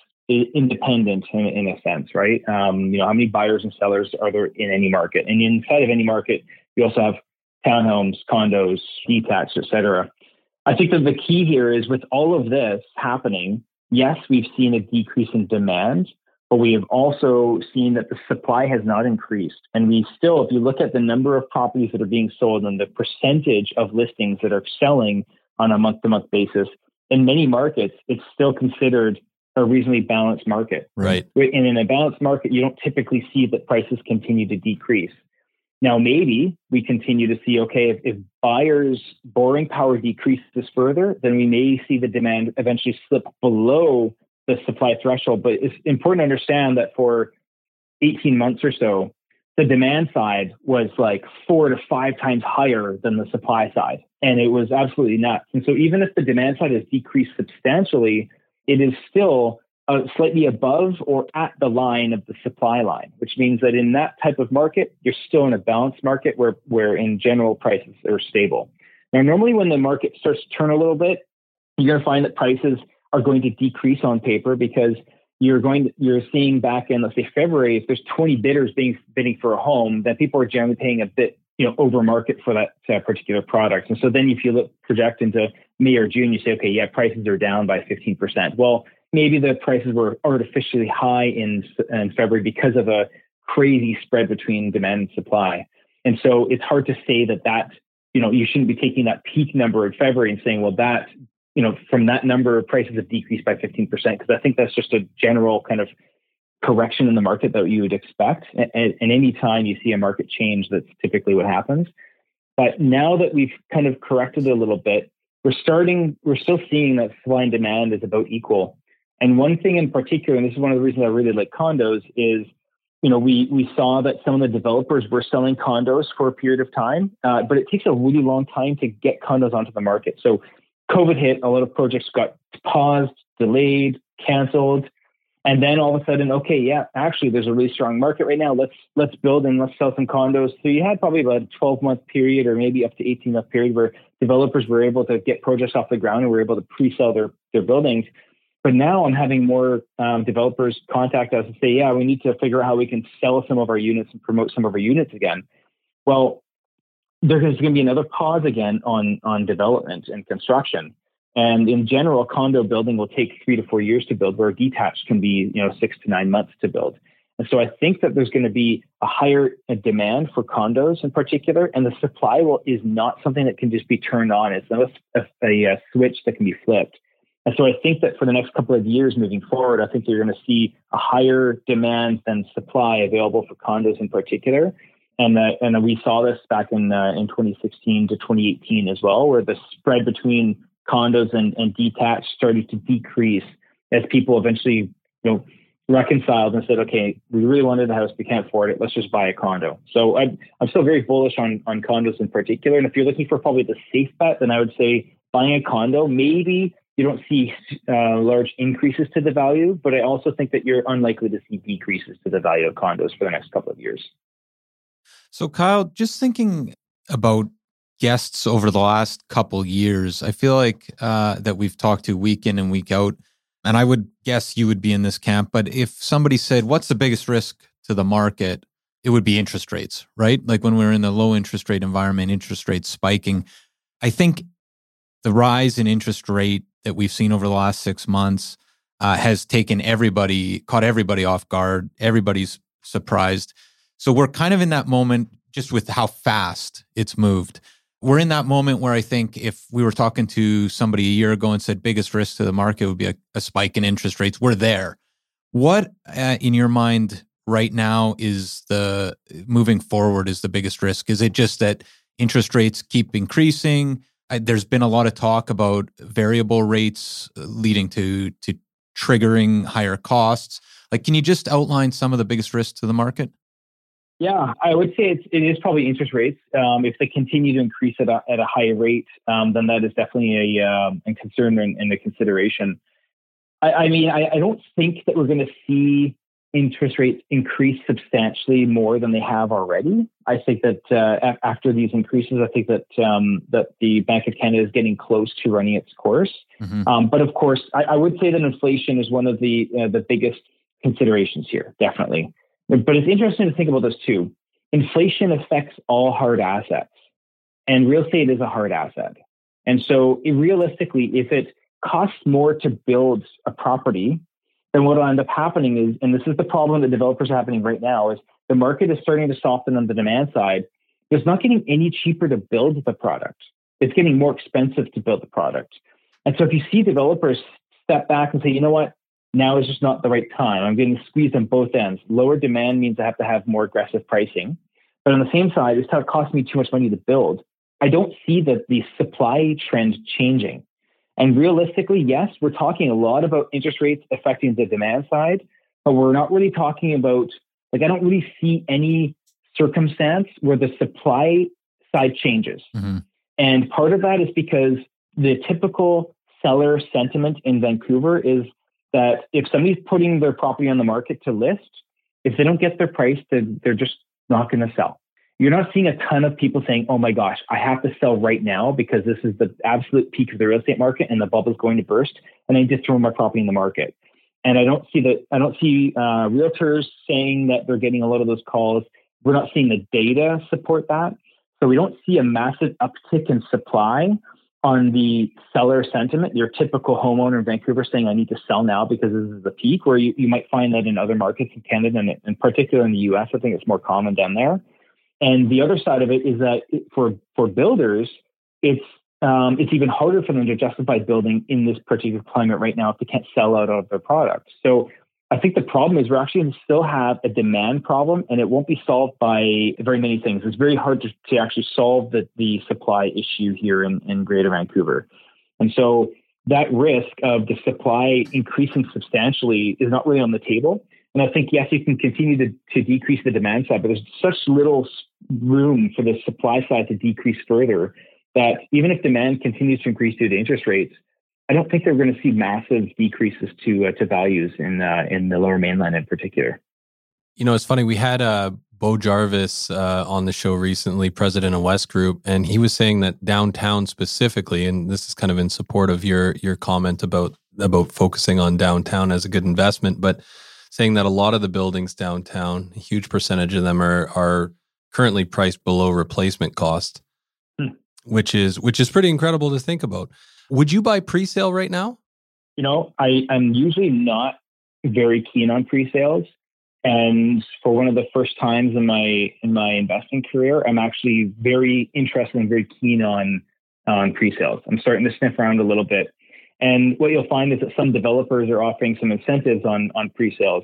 independent in, in a sense, right? Um, you know, how many buyers and sellers are there in any market, and inside of any market, you also have townhomes, condos, detached, etc. I think that the key here is with all of this happening, yes, we've seen a decrease in demand, but we have also seen that the supply has not increased. And we still, if you look at the number of properties that are being sold and the percentage of listings that are selling on a month to month basis, in many markets, it's still considered a reasonably balanced market. Right. And in a balanced market, you don't typically see that prices continue to decrease. Now, maybe we continue to see, okay, if, if buyers' borrowing power decreases further, then we may see the demand eventually slip below the supply threshold. But it's important to understand that for 18 months or so, the demand side was like four to five times higher than the supply side. And it was absolutely nuts. And so even if the demand side has decreased substantially, it is still uh, slightly above or at the line of the supply line, which means that in that type of market, you're still in a balanced market where, where in general prices are stable. Now, normally when the market starts to turn a little bit, you're going to find that prices are going to decrease on paper because you're going to, you're seeing back in let's say February if there's 20 bidders being bidding for a home then people are generally paying a bit you know over market for that uh, particular product. And so then if you look project into May or June you say okay yeah prices are down by 15% well maybe the prices were artificially high in in February because of a crazy spread between demand and supply. And so it's hard to say that that you know you shouldn't be taking that peak number in February and saying well that you know, from that number, prices have decreased by 15%, because I think that's just a general kind of correction in the market that you would expect. And, and any time you see a market change, that's typically what happens. But now that we've kind of corrected a little bit, we're starting, we're still seeing that supply and demand is about equal. And one thing in particular, and this is one of the reasons I really like condos, is you know we we saw that some of the developers were selling condos for a period of time, uh, but it takes a really long time to get condos onto the market. So COVID hit, a lot of projects got paused, delayed, canceled. And then all of a sudden, okay, yeah, actually there's a really strong market right now. Let's let's build and let's sell some condos. So you had probably about a 12 month period or maybe up to 18 month period where developers were able to get projects off the ground and were able to pre-sell their their buildings. But now I'm having more um, developers contact us and say, yeah, we need to figure out how we can sell some of our units and promote some of our units again. Well, there's going to be another pause again on on development and construction. And in general, condo building will take three to four years to build, where a detached can be you know six to nine months to build. And so I think that there's going to be a higher uh, demand for condos in particular, and the supply will is not something that can just be turned on. It's not a, a, a switch that can be flipped. And so I think that for the next couple of years moving forward, I think you're going to see a higher demand than supply available for condos in particular and and we saw this back in uh, in 2016 to 2018 as well, where the spread between condos and, and detached started to decrease as people eventually you know reconciled and said, okay, we really wanted a house, we can't afford it, let's just buy a condo. So I'm I'm still very bullish on on condos in particular, and if you're looking for probably the safe bet, then I would say buying a condo maybe. You don't see uh, large increases to the value, but I also think that you're unlikely to see decreases to the value of condos for the next couple of years. So, Kyle, just thinking about guests over the last couple years, I feel like uh, that we've talked to week in and week out, and I would guess you would be in this camp. But if somebody said, "What's the biggest risk to the market?" it would be interest rates, right? Like when we're in the low interest rate environment, interest rates spiking. I think the rise in interest rate that we've seen over the last six months uh, has taken everybody, caught everybody off guard. Everybody's surprised. So we're kind of in that moment just with how fast it's moved. We're in that moment where I think if we were talking to somebody a year ago and said biggest risk to the market would be a, a spike in interest rates, we're there. What uh, in your mind right now is the moving forward is the biggest risk? Is it just that interest rates keep increasing? I, there's been a lot of talk about variable rates uh, leading to to triggering higher costs. Like, can you just outline some of the biggest risks to the market? Yeah, I would say it's, it is probably interest rates. Um, if they continue to increase at a, at a high rate, um, then that is definitely a, um, a concern and, and, a consideration. I, I mean, I, I, don't think that we're going to see interest rates increase substantially more than they have already. I think that uh, after these increases, I think that um, that the Bank of Canada is getting close to running its course. Mm-hmm. Um, but of course, I, I, would say that inflation is one of the uh, the biggest considerations here, definitely. But it's interesting to think about this too. Inflation affects all hard assets, and real estate is a hard asset. And so, realistically, if it costs more to build a property then what will end up happening is, and this is the problem that developers are happening right now, is the market is starting to soften on the demand side. It's not getting any cheaper to build the product. It's getting more expensive to build the product. And so if you see developers step back and say, you know what, now is just not the right time. I'm getting squeezed on both ends. Lower demand means I have to have more aggressive pricing. But on the same side, it's costing me too much money to build. I don't see that the supply trend changing. And realistically, yes, we're talking a lot about interest rates affecting the demand side, but we're not really talking about, like, I don't really see any circumstance where the supply side changes. Mm-hmm. And part of that is because the typical seller sentiment in Vancouver is that if somebody's putting their property on the market to list, if they don't get their price, then they're just not going to sell you're not seeing a ton of people saying, oh my gosh, I have to sell right now because this is the absolute peak of the real estate market and the bubble is going to burst. And I need to throw my property in the market. And I don't see that, I don't see uh, realtors saying that they're getting a lot of those calls. We're not seeing the data support that. So we don't see a massive uptick in supply on the seller sentiment. Your typical homeowner in Vancouver saying, I need to sell now because this is the peak, where you, you might find that in other markets in Canada and in particular in the US, I think it's more common down there. And the other side of it is that for for builders, it's um, it's even harder for them to justify building in this particular climate right now if they can't sell out of their product. So I think the problem is we're actually going to still have a demand problem, and it won't be solved by very many things. It's very hard to, to actually solve the, the supply issue here in, in Greater Vancouver. And so that risk of the supply increasing substantially is not really on the table. And I think, yes, you can continue to, to decrease the demand side, but there's such little room for the supply side to decrease further that even if demand continues to increase due to interest rates, I don't think they're going to see massive decreases to uh, to values in uh, in the Lower Mainland in particular. You know, it's funny. We had uh, Beau Jarvis uh, on the show recently, president of Wesgroup, and he was saying that downtown specifically, and this is kind of in support of your your comment about about focusing on downtown as a good investment, but saying that a lot of the buildings downtown, a huge percentage of them are are currently priced below replacement cost, hmm. which is which is pretty incredible to think about. Would you buy pre-sale right now? You know, I, I'm usually not very keen on pre-sales. And for one of the first times in my in my investing career, I'm actually very interested and very keen on on pre-sales. I'm starting to sniff around a little bit and what you'll find is that some developers are offering some incentives on, on pre-sales.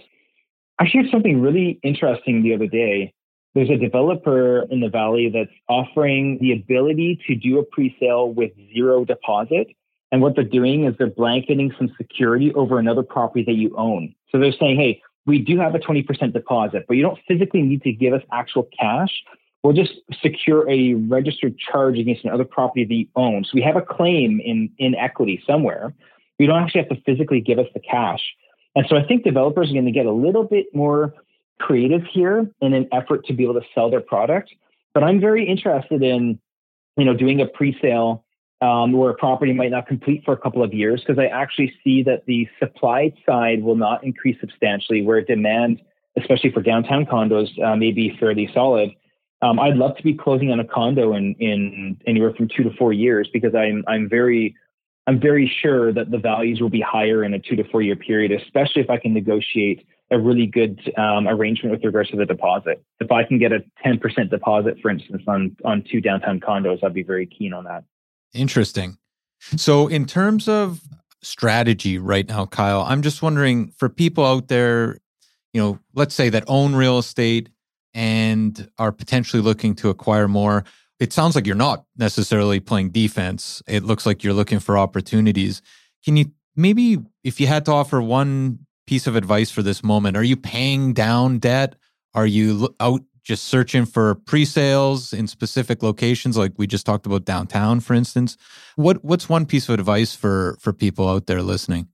I shared something really interesting the other day. There's a developer in the Valley that's offering the ability to do a pre-sale with zero deposit. And what they're doing is they're blanketing some security over another property that you own. So they're saying, hey, we do have a 20% deposit, but you don't physically need to give us actual cash we'll just secure a registered charge against another property that you own. So we have a claim in, in equity somewhere. You don't actually have to physically give us the cash. And so I think developers are going to get a little bit more creative here in an effort to be able to sell their product. But I'm very interested in, you know, doing a pre-sale um, where a property might not complete for a couple of years because I actually see that the supply side will not increase substantially, where demand, especially for downtown condos, uh, may be fairly solid. Um, I'd love to be closing on a condo in, in anywhere from two to four years because I'm I'm very I'm very sure that the values will be higher in a two to four year period, especially if I can negotiate a really good um, arrangement with regards to the deposit. If I can get a 10% deposit, for instance, on on two downtown condos, I'd be very keen on that. Interesting. So, in terms of strategy right now, Kyle, I'm just wondering for people out there, you know, let's say that own real estate and are potentially looking to acquire more. It sounds like you're not necessarily playing defense. It looks like you're looking for opportunities. Can you maybe, if you had to offer one piece of advice for this moment, are you paying down debt? Are you out just searching for pre-sales in specific locations like we just talked about downtown for instance what what's one piece of advice for for people out there listening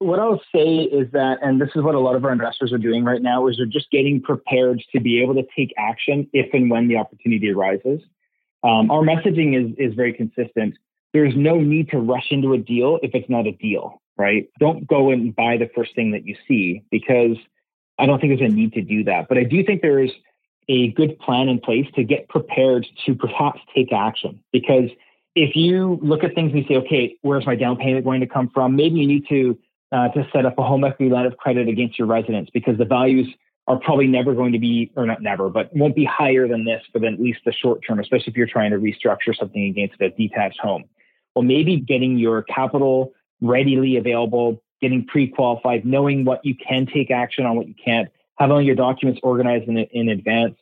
what I'll say is that, and this is what a lot of our investors are doing right now, is they're just getting prepared to be able to take action if and when the opportunity arises. Um, our messaging is is very consistent. There's no need to rush into a deal if it's not a deal, right? Don't go and buy the first thing that you see because I don't think there's a need to do that. But I do think there is a good plan in place to get prepared to perhaps take action because if you look at things and you say, okay, where's my down payment going to come from? Maybe you need to uh, to set up a home equity line of credit against your residence because the values are probably never going to be, or not never, but won't be higher than this for the, at least the short term, especially if you're trying to restructure something against a detached home. Well, maybe getting your capital readily available, getting pre-qualified, knowing what you can take action on, what you can't, having your documents organized in, in advance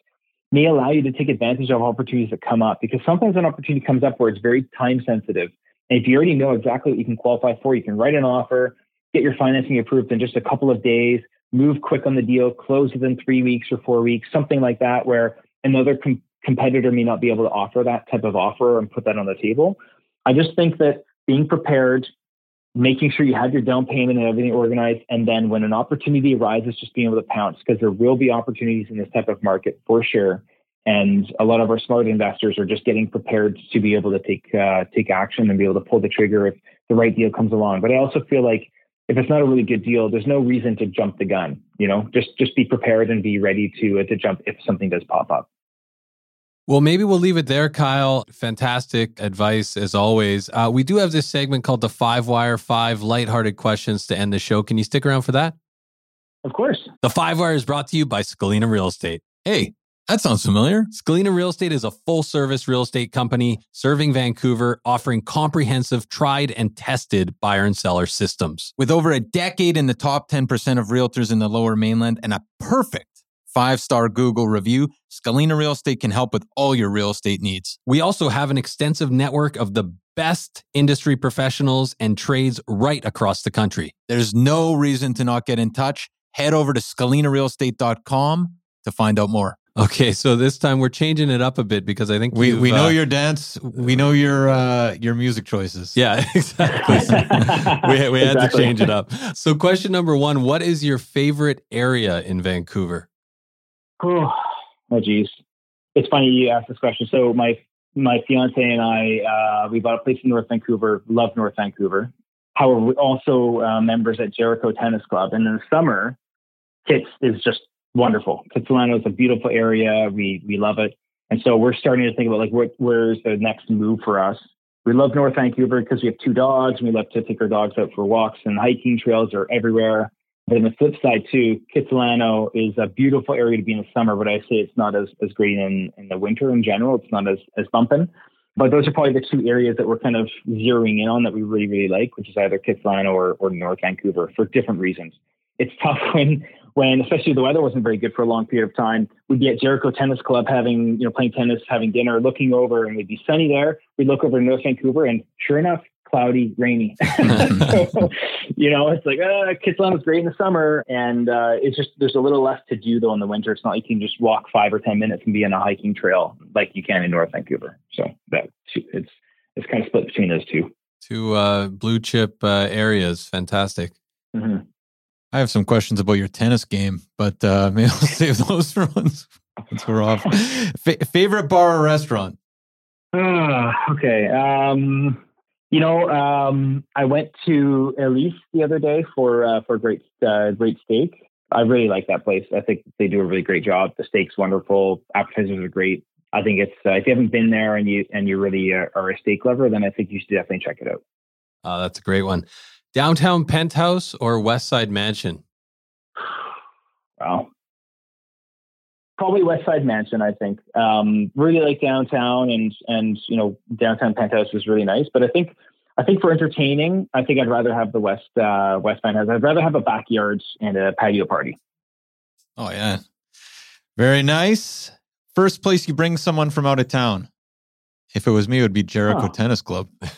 may allow you to take advantage of opportunities that come up because sometimes an opportunity comes up where it's very time sensitive. And if you already know exactly what you can qualify for, you can write an offer, get your financing approved in just a couple of days, move quick on the deal, close within three weeks or four weeks, something like that, where another com- competitor may not be able to offer that type of offer and put that on the table. I just think that being prepared, making sure you have your down payment and everything organized, and then when an opportunity arises, just being able to pounce because there will be opportunities in this type of market for sure. And a lot of our smart investors are just getting prepared to be able to take uh, take action and be able to pull the trigger if the right deal comes along. But I also feel like if it's not a really good deal, there's no reason to jump the gun. You know, just just be prepared and be ready to uh, to jump if something does pop up. Well, maybe we'll leave it there, Kyle. Fantastic advice as always. Uh, we do have this segment called the Five Wire Five Lighthearted Questions to end the show. Can you stick around for that? Of course. The Five Wire is brought to you by Scalina Real Estate. Hey, that sounds familiar. Scalina Real Estate is a full service real estate company serving Vancouver, offering comprehensive, tried and tested buyer and seller systems. With over a decade in the top 10% of realtors in the lower mainland and a perfect five star Google review, Scalina Real Estate can help with all your real estate needs. We also have an extensive network of the best industry professionals and trades right across the country. There's no reason to not get in touch. Head over to scalinarealestate.com to find out more. Okay, so this time we're changing it up a bit because I think We we know uh, your dance. We know your uh, your music choices. Yeah, exactly. we we had to change it up. So, question number one: What is your favorite area in Vancouver? Oh, oh, geez. It's funny you asked this question. So my my fiance and I, uh, we bought a place in North Vancouver. Love North Vancouver. However, we're also uh, members at Jericho Tennis Club, and in the summer, Kits is just wonderful. Kitsilano is a beautiful area. We we love it, and so we're starting to think about like what where's the next move for us. We love North Vancouver because we have two dogs, and we love to take our dogs out for walks, and hiking trails are everywhere. But on the flip side too, Kitsilano is a beautiful area to be in the summer, but I say it's not as, as great in, in the winter in general. It's not as, as bumping. But those are probably the two areas that we're kind of zeroing in on that we really, really like, which is either Kitsilano or, or North Vancouver for different reasons. It's tough when, when especially the weather wasn't very good for a long period of time. We'd be at Jericho Tennis Club having, you know, playing tennis, having dinner, looking over, and we'd be sunny there. We'd look over to North Vancouver, and sure enough, cloudy, rainy. so, you know, it's like, uh, Kitsilano's great in the summer. And uh, it's just, there's a little less to do though in the winter. It's not like you can just walk five or 10 minutes and be on a hiking trail like you can in North Vancouver. So that it's, it's kind of split between those two. Two uh, blue chip uh, areas. Fantastic. Mhm. I have some questions about your tennis game, but uh, maybe I'll save those for once, once we're off. Fa- favorite bar or restaurant? Ah, okay. Um, you know, um, I went to Elisa the other day for uh, for great uh, great steak. I really like that place. I think they do a really great job. The steak's wonderful. Appetizers are great. I think it's uh, if you haven't been there and you and you really uh, are a steak lover, then I think you should definitely check it out. Uh, that's a great one. Downtown penthouse or West Side mansion? Wow. Probably West Side Mansion, I think. Um, really like downtown, and and you know downtown penthouse is really nice. But I think I think for entertaining, I think I'd rather have the West uh, West Penthouse. I'd rather have a backyard and a patio party. Oh yeah, very nice. First place you bring someone from out of town. If it was me, it would be Jericho Oh. Tennis Club.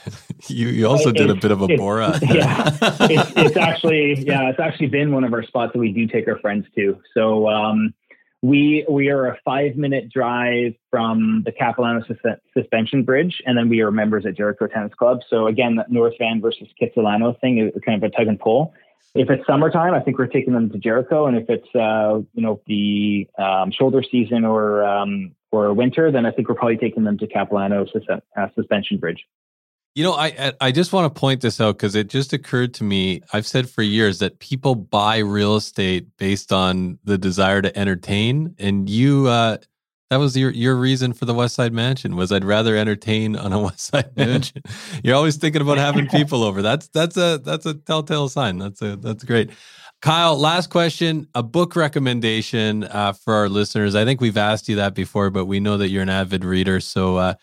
You you also did a bit of a Bora. Yeah. it's, it's actually yeah, it's actually been one of our spots that we do take our friends to. So um, we we are a five minute drive from the Capilano Sus- Suspension Bridge, and then we are members at Jericho Tennis Club. So again, that North Van versus Kitsilano thing is kind of a tug and pull. If it's summertime, I think we're taking them to Jericho, and if it's uh, you know the um, shoulder season or um, or winter, then I think we're probably taking them to Capilano Sus- uh, Suspension Bridge. You know, I I- just want to point this out because it just occurred to me. I've said for years that people buy real estate based on the desire to entertain, and you uh, That was your your reason for the West Side Mansion was I'd rather entertain on a West Side Mansion. You're always thinking about having people over. That's that's a that's a telltale sign. That's a that's great. Kyle, last question, a book recommendation uh, for our listeners. I think we've asked you that before, but we know that you're an avid reader. So, uh,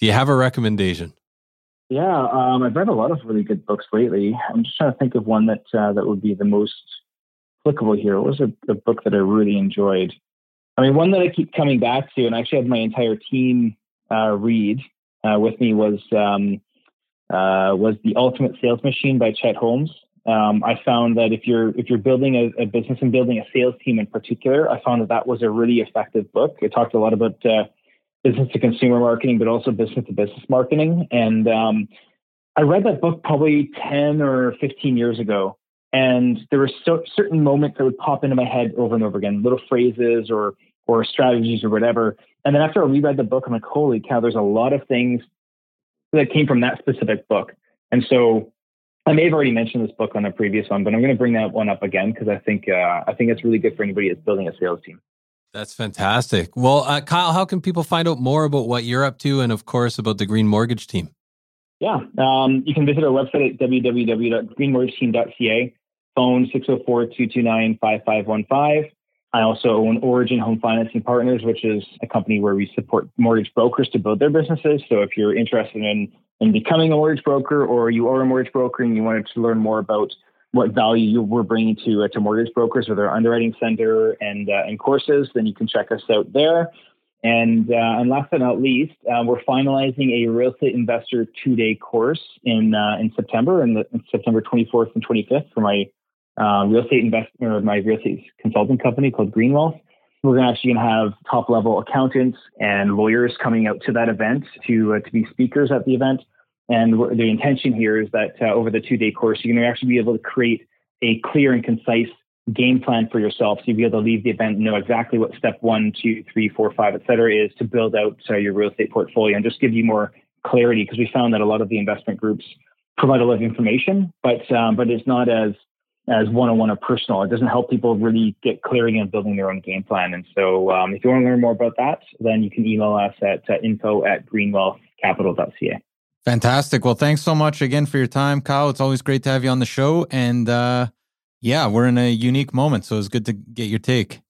do you have a recommendation? Yeah, um, I've read a lot of really good books lately. I'm just trying to think of one that uh, that would be the most applicable here. What was a, a, book that I really enjoyed? I mean, one that I keep coming back to, and I actually had my entire team uh, read uh, with me was um, uh, was the Ultimate Sales Machine by Chet Holmes. Um, I found that if you're if you're building a, a, business and building a sales team in particular, I found that that was a really effective book. It talked a lot about uh, business to consumer marketing, but also business to business marketing. And um, I read that book probably ten or fifteen years ago, and there were so, certain moments that would pop into my head over and over again, little phrases or or strategies or whatever. And then after I reread the book, I'm like, holy cow! There's a lot of things that came from that specific book. And so I may have already mentioned this book on a previous one, but I'm going to bring that one up again because I think uh, I think it's really good for anybody that's building a sales team. That's fantastic. Well, uh, Kyle, how can people find out more about what you're up to, and of course about the Green Mortgage Team? Yeah, um, you can visit our website at www.greenmortgageteam.ca. Phone 604-229-5515. I also own Origin Home Financing Partners, which is a company where we support mortgage brokers to build their businesses. So if you're interested in in becoming a mortgage broker, or you are a mortgage broker and you wanted to learn more about what value you we're bringing to uh, to mortgage brokers with our underwriting center and uh, and courses, then you can check us out there. And uh, and last but not least, uh, we're finalizing a real estate investor two day course in uh, in September, in, the, in September 24th and 25th for my uh, real estate investor, my real estate consulting company called Greenwealth. We're actually going to have top level accountants and lawyers coming out to that event to to be speakers at the event. And the intention here is that uh, over the two day course, you're going to actually be able to create a clear and concise game plan for yourself. So you'll be able to leave the event and know exactly what step one, two, three, four, five, et cetera, is to build out uh, your real estate portfolio and just give you more clarity because we found that a lot of the investment groups provide a lot of information, but um, but it's not as as one-on-one or personal. It doesn't help people really get clarity on building their own game plan. And so um, if you want to learn more about that, then you can email us at uh, info at greenwealthcapital.ca. Fantastic. Well, thanks so much again for your time, Kyle. It's always great to have you on the show. And uh, yeah, we're in a unique moment, so it's good to get your take.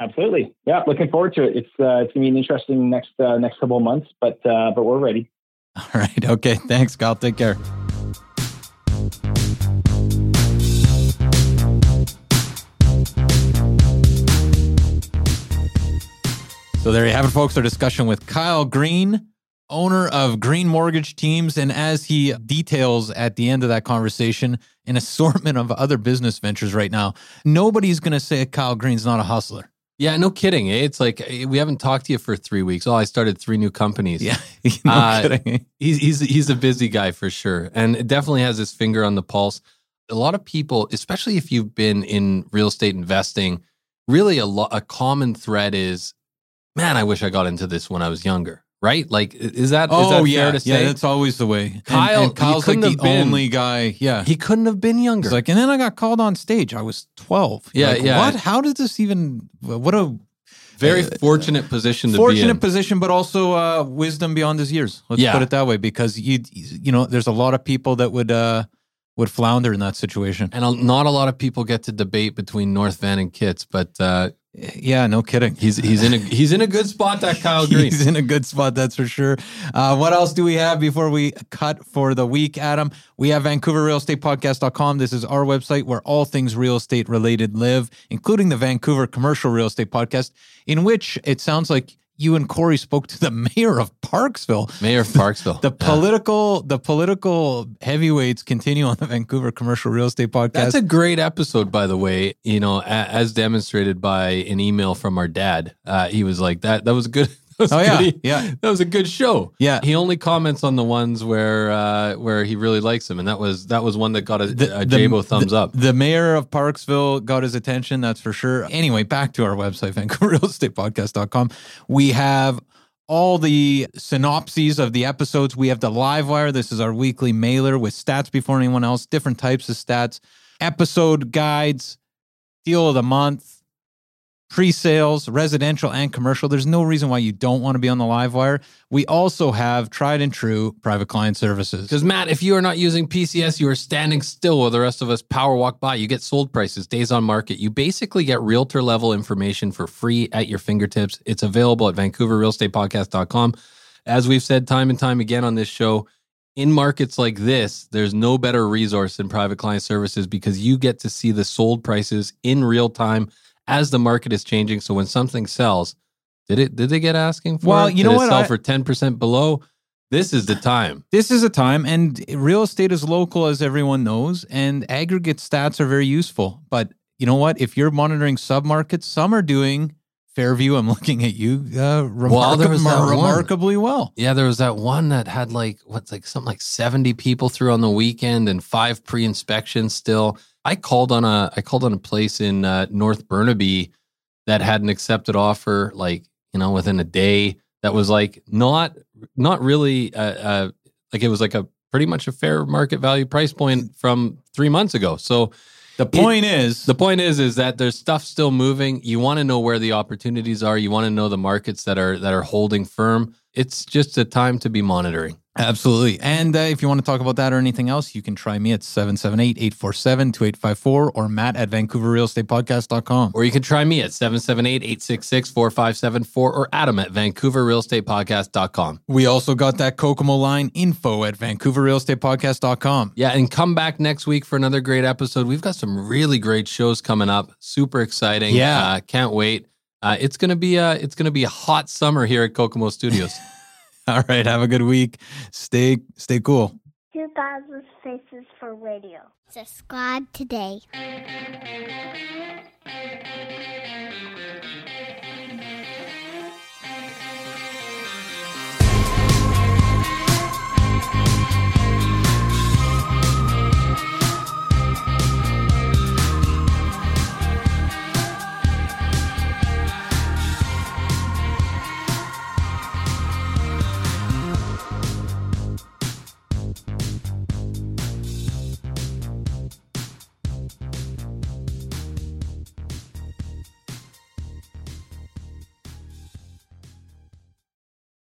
Absolutely. Yeah, looking forward to it. It's uh, it's gonna be an interesting next uh, next couple of months, but uh, but we're ready. All right. Okay. Thanks, Kyle. Take care. So there you have it, folks. Our discussion with Kyle Green, owner of Green Mortgage Teams. And as he details at the end of that conversation, an assortment of other business ventures right now, nobody's going to say Kyle Green's not a hustler. Yeah, no kidding. Eh? It's like eh, we haven't talked to you for three weeks. Oh, I started three new companies. Yeah, no uh, kidding. He's he's he's a busy guy for sure, and it definitely has his finger on the pulse. A lot of people, especially if you've been in real estate investing, really a lo- a common thread is man, I wish I got into this when I was younger. Right? Like, is that oh is that yeah, fair to say? yeah, that's always the way. Kyle- and, and Kyle's like the been- only guy. Yeah, He couldn't have been younger. Like, and then I got called on stage. I was twelve. Yeah, like, yeah. What? How did this even? What a Very uh, fortunate position to be fortunate in. position, but also uh, wisdom beyond his years. Let's Yeah. put it that way, because you you know, there's a lot of people that would uh, would flounder in that situation. and a, not a lot of people get to debate between North Van and Kits, but uh, Yeah, no kidding. he's he's in a he's in a good spot. That Kyle Green. He's in a good spot, that's for sure. Uh, what else do we have before we cut for the week, Adam? We have VancouverRealEstatePodcast.com. This is our website where all things real estate related live, including the Vancouver Commercial Real Estate Podcast, in which it sounds like you and Corey spoke to the mayor of Parksville. Mayor of Parksville. The Yeah. political, the political heavyweights continue on the Vancouver Commercial Real Estate Podcast. That's a great episode, by the way. You know, as demonstrated by an email from our dad. Uh, he was like, "That that was good." That was Oh, yeah, good. yeah. that was a good show. Yeah. he only comments on the ones where uh, where he really likes them, and that was that was one that got a, The- a Jabo thumbs the- up. The mayor of Parksville got his attention, that's for sure. Anyway, back to our website, VancouverRealEstatePodcast.com. We have all the synopses of the episodes. We have the live wire. This is our weekly mailer with stats before anyone else, different types of stats, episode guides, deal of the month, pre-sales, residential and commercial. There's no reason why you don't want to be on the live wire. We also have tried and true private client services. Because Matt, if you are not using PCS, you are standing still while the rest of us power walk by. You get sold prices, days on market. You basically get realtor level information for free at your fingertips. It's available at VancouverRealEstatePodcast.com. As we've said time and time again on this show, in markets like this, there's no better resource than private client services because you get to see the sold prices in real time as the market is changing. So when something sells, did it did they get asking for Well, it? you Did know it what? sell I- for 10% below? This is the time. This is a time, and real estate is local, as everyone knows, and aggregate stats are very useful. But you know what? If you're monitoring submarkets, some are doing Fairview. I'm looking at you, uh, remarkab- there was that remarkably well. Yeah, there was that one that had like what's like something like 70 people through on the weekend and five pre-inspections still. I called on a I called on a place in uh, North Burnaby that had an accepted offer like, you know, within a day that was like not not really uh, uh like it was like a pretty much a fair market value price point from 3 months ago. So The point is, the point is is that there's stuff still moving. You want to know where the opportunities are. You want to know the markets that are that are holding firm. It's just a time to be monitoring. Absolutely. And uh, if you want to talk about that or anything else, you can try me at 778-847-2854 or Matt at VancouverRealEstatePodcast.com. Or you can try me at 778-866-4574 or Adam at VancouverRealEstatePodcast.com. We also got that Kokomo line info at VancouverRealEstatePodcast.com. Yeah, and come back next week for another great episode. We've got some really great shows coming up. Super exciting. Yeah. Uh, can't wait. Uh, it's gonna be a it's gonna be a hot summer here at Kokomo Studios. All right. Have a good week. Stay stay cool. 2000 Faces for Radio. Subscribe today.